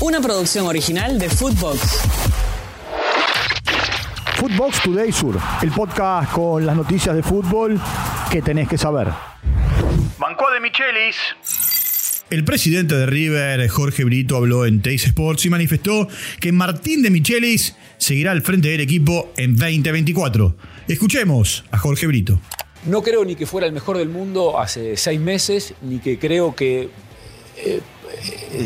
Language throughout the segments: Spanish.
Una producción original de Footbox. Footbox Today Sur, el podcast con las noticias de fútbol que tenés que saber. Bancó de Michelis. El presidente de River, Jorge Brito, habló en Teis Sports y manifestó que Martín de Michelis seguirá al frente del equipo en 2024. Escuchemos a Jorge Brito. No creo ni que fuera el mejor del mundo hace seis meses, ni que creo que eh, eh,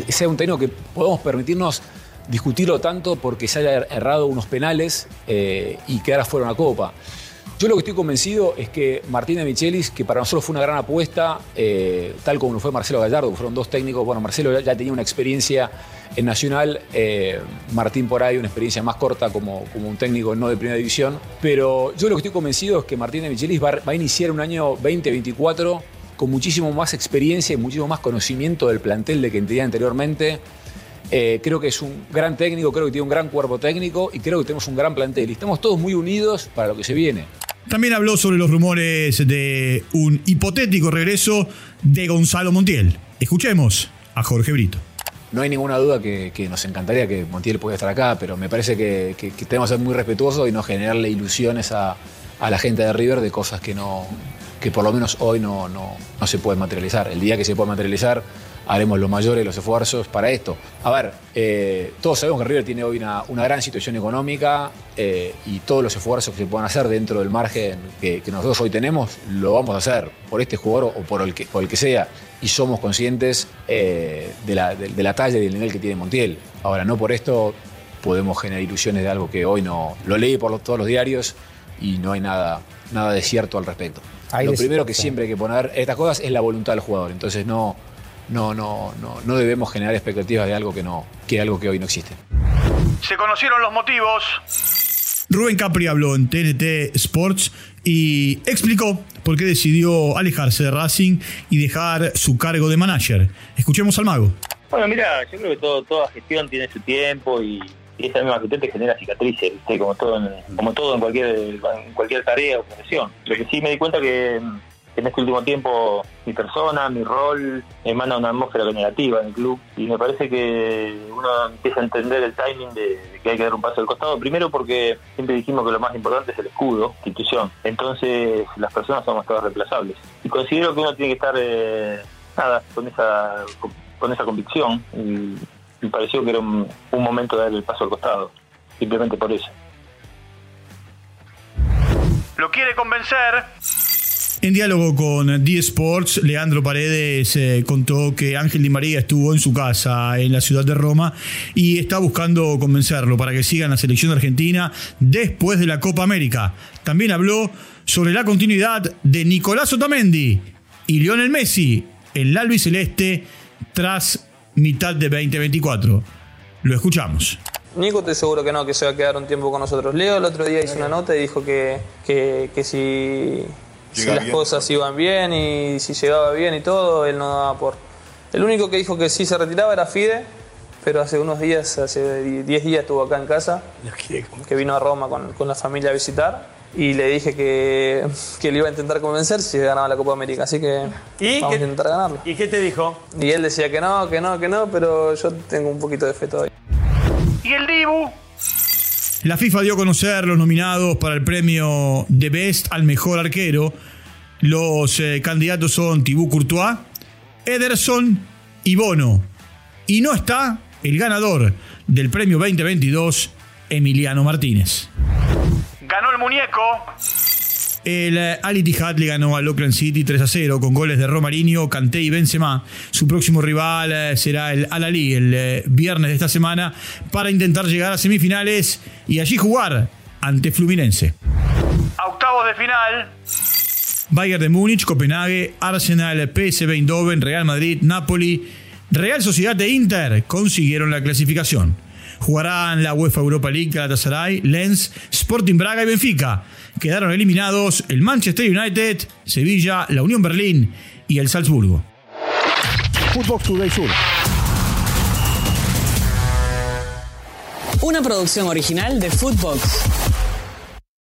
sea un técnico que podamos permitirnos discutirlo tanto porque se haya errado unos penales eh, y quedara fuera una copa. Yo lo que estoy convencido es que Martín de Michelis, que para nosotros fue una gran apuesta, eh, tal como lo fue Marcelo Gallardo, fueron dos técnicos, bueno, Marcelo ya tenía una experiencia en Nacional, eh, Martín por ahí una experiencia más corta como, como un técnico no de primera división, pero yo lo que estoy convencido es que Martín de Michelis va, va a iniciar un año 2024 con muchísimo más experiencia y muchísimo más conocimiento del plantel de que tenía anteriormente. Eh, creo que es un gran técnico, creo que tiene un gran cuerpo técnico y creo que tenemos un gran plantel. Y estamos todos muy unidos para lo que se viene. También habló sobre los rumores de un hipotético regreso de Gonzalo Montiel. Escuchemos a Jorge Brito. No hay ninguna duda que, nos encantaría que Montiel pudiera estar acá, pero me parece que, tenemos que ser muy respetuosos y no generarle ilusiones a, a la gente de River de cosas que no, que por lo menos hoy no, no, no se pueden materializar. El día que se pueda materializar, haremos los mayores los esfuerzos para esto. A ver, eh, todos sabemos que River tiene hoy una, gran situación económica eh, y todos los esfuerzos que se puedan hacer dentro del margen que, nosotros hoy tenemos, lo vamos a hacer por este jugador o por el que, por el que sea. Y somos conscientes eh, de, la, de, la talla y del nivel que tiene Montiel. Ahora, no por esto podemos generar ilusiones de algo que hoy no lo leí por todos los diarios y no hay nada, nada de cierto al respecto lo primero que siempre hay que poner estas cosas es la voluntad del jugador. Entonces no, no, no, no, no debemos generar expectativas de algo que no, que algo que hoy no existe. Se conocieron los motivos. Rubén Capri habló en TNT Sports y explicó por qué decidió alejarse de Racing y dejar su cargo de manager. Escuchemos al mago. Bueno, mira, yo creo que todo, toda gestión tiene su tiempo y, y esa misma actitud te genera cicatrices, como todo en, como todo en cualquier en cualquier tarea o profesión. Lo que sí me di cuenta que en este último tiempo mi persona, mi rol, emana una atmósfera negativa en el club y me parece que uno empieza a entender el timing de, que hay que dar un paso al costado. Primero porque siempre dijimos que lo más importante es el escudo, institución. Entonces las personas somos todas reemplazables. Y considero que uno tiene que estar, eh, nada, con esa, con esa convicción. Me pareció que era un, momento de dar el paso al costado, simplemente por eso. ¿Lo quiere convencer? En diálogo con D Sports, Leandro Paredes eh, contó que Ángel Di María estuvo en su casa en la ciudad de Roma y está buscando convencerlo para que siga en la selección argentina después de la Copa América. También habló sobre la continuidad de Nicolás Otamendi y Lionel Messi en la Celeste tras mitad de 2024. Lo escuchamos. Nico estoy seguro que no, que se va a quedar un tiempo con nosotros. Leo el otro día hizo una nota y dijo que, que, si, si las cosas iban bien y si llegaba bien y todo, él no daba por... El único que dijo que sí se retiraba era Fide, pero hace unos días, hace 10 días estuvo acá en casa, que vino a Roma con, con la familia a visitar y le dije que, que le iba a intentar convencer si ganaba la Copa América. Así que vamos a intentar ganarlo. ¿Y qué te dijo? Y él decía que no, que no, que no, pero yo tengo un poquito de fe todavía. ¿Y el Dibu? La FIFA dio a conocer los nominados para el premio de Best al mejor arquero. Los eh, candidatos son Thibaut Courtois, Ederson y Bono. Y no está el ganador del premio 2022, Emiliano Martínez. Ganó el muñeco. El eh, Al Ittihad le ganó al Oakland City 3 a 0 con goles de Romarinho, Kanté y Benzema. Su próximo rival eh, será el Al Ali el eh, viernes de esta semana para intentar llegar a semifinales y allí jugar ante Fluminense. A octavos de final. Bayern de Múnich, Copenhague, Arsenal, PSV Eindhoven, Real Madrid, Napoli, Real Sociedad de Inter consiguieron la clasificación. Jugarán la UEFA Europa League Galatasaray, Lens, Sporting Braga y Benfica. Quedaron eliminados el Manchester United, Sevilla, la Unión Berlín y el Salzburgo. Footbox Today Sur. Una producción original de Footbox.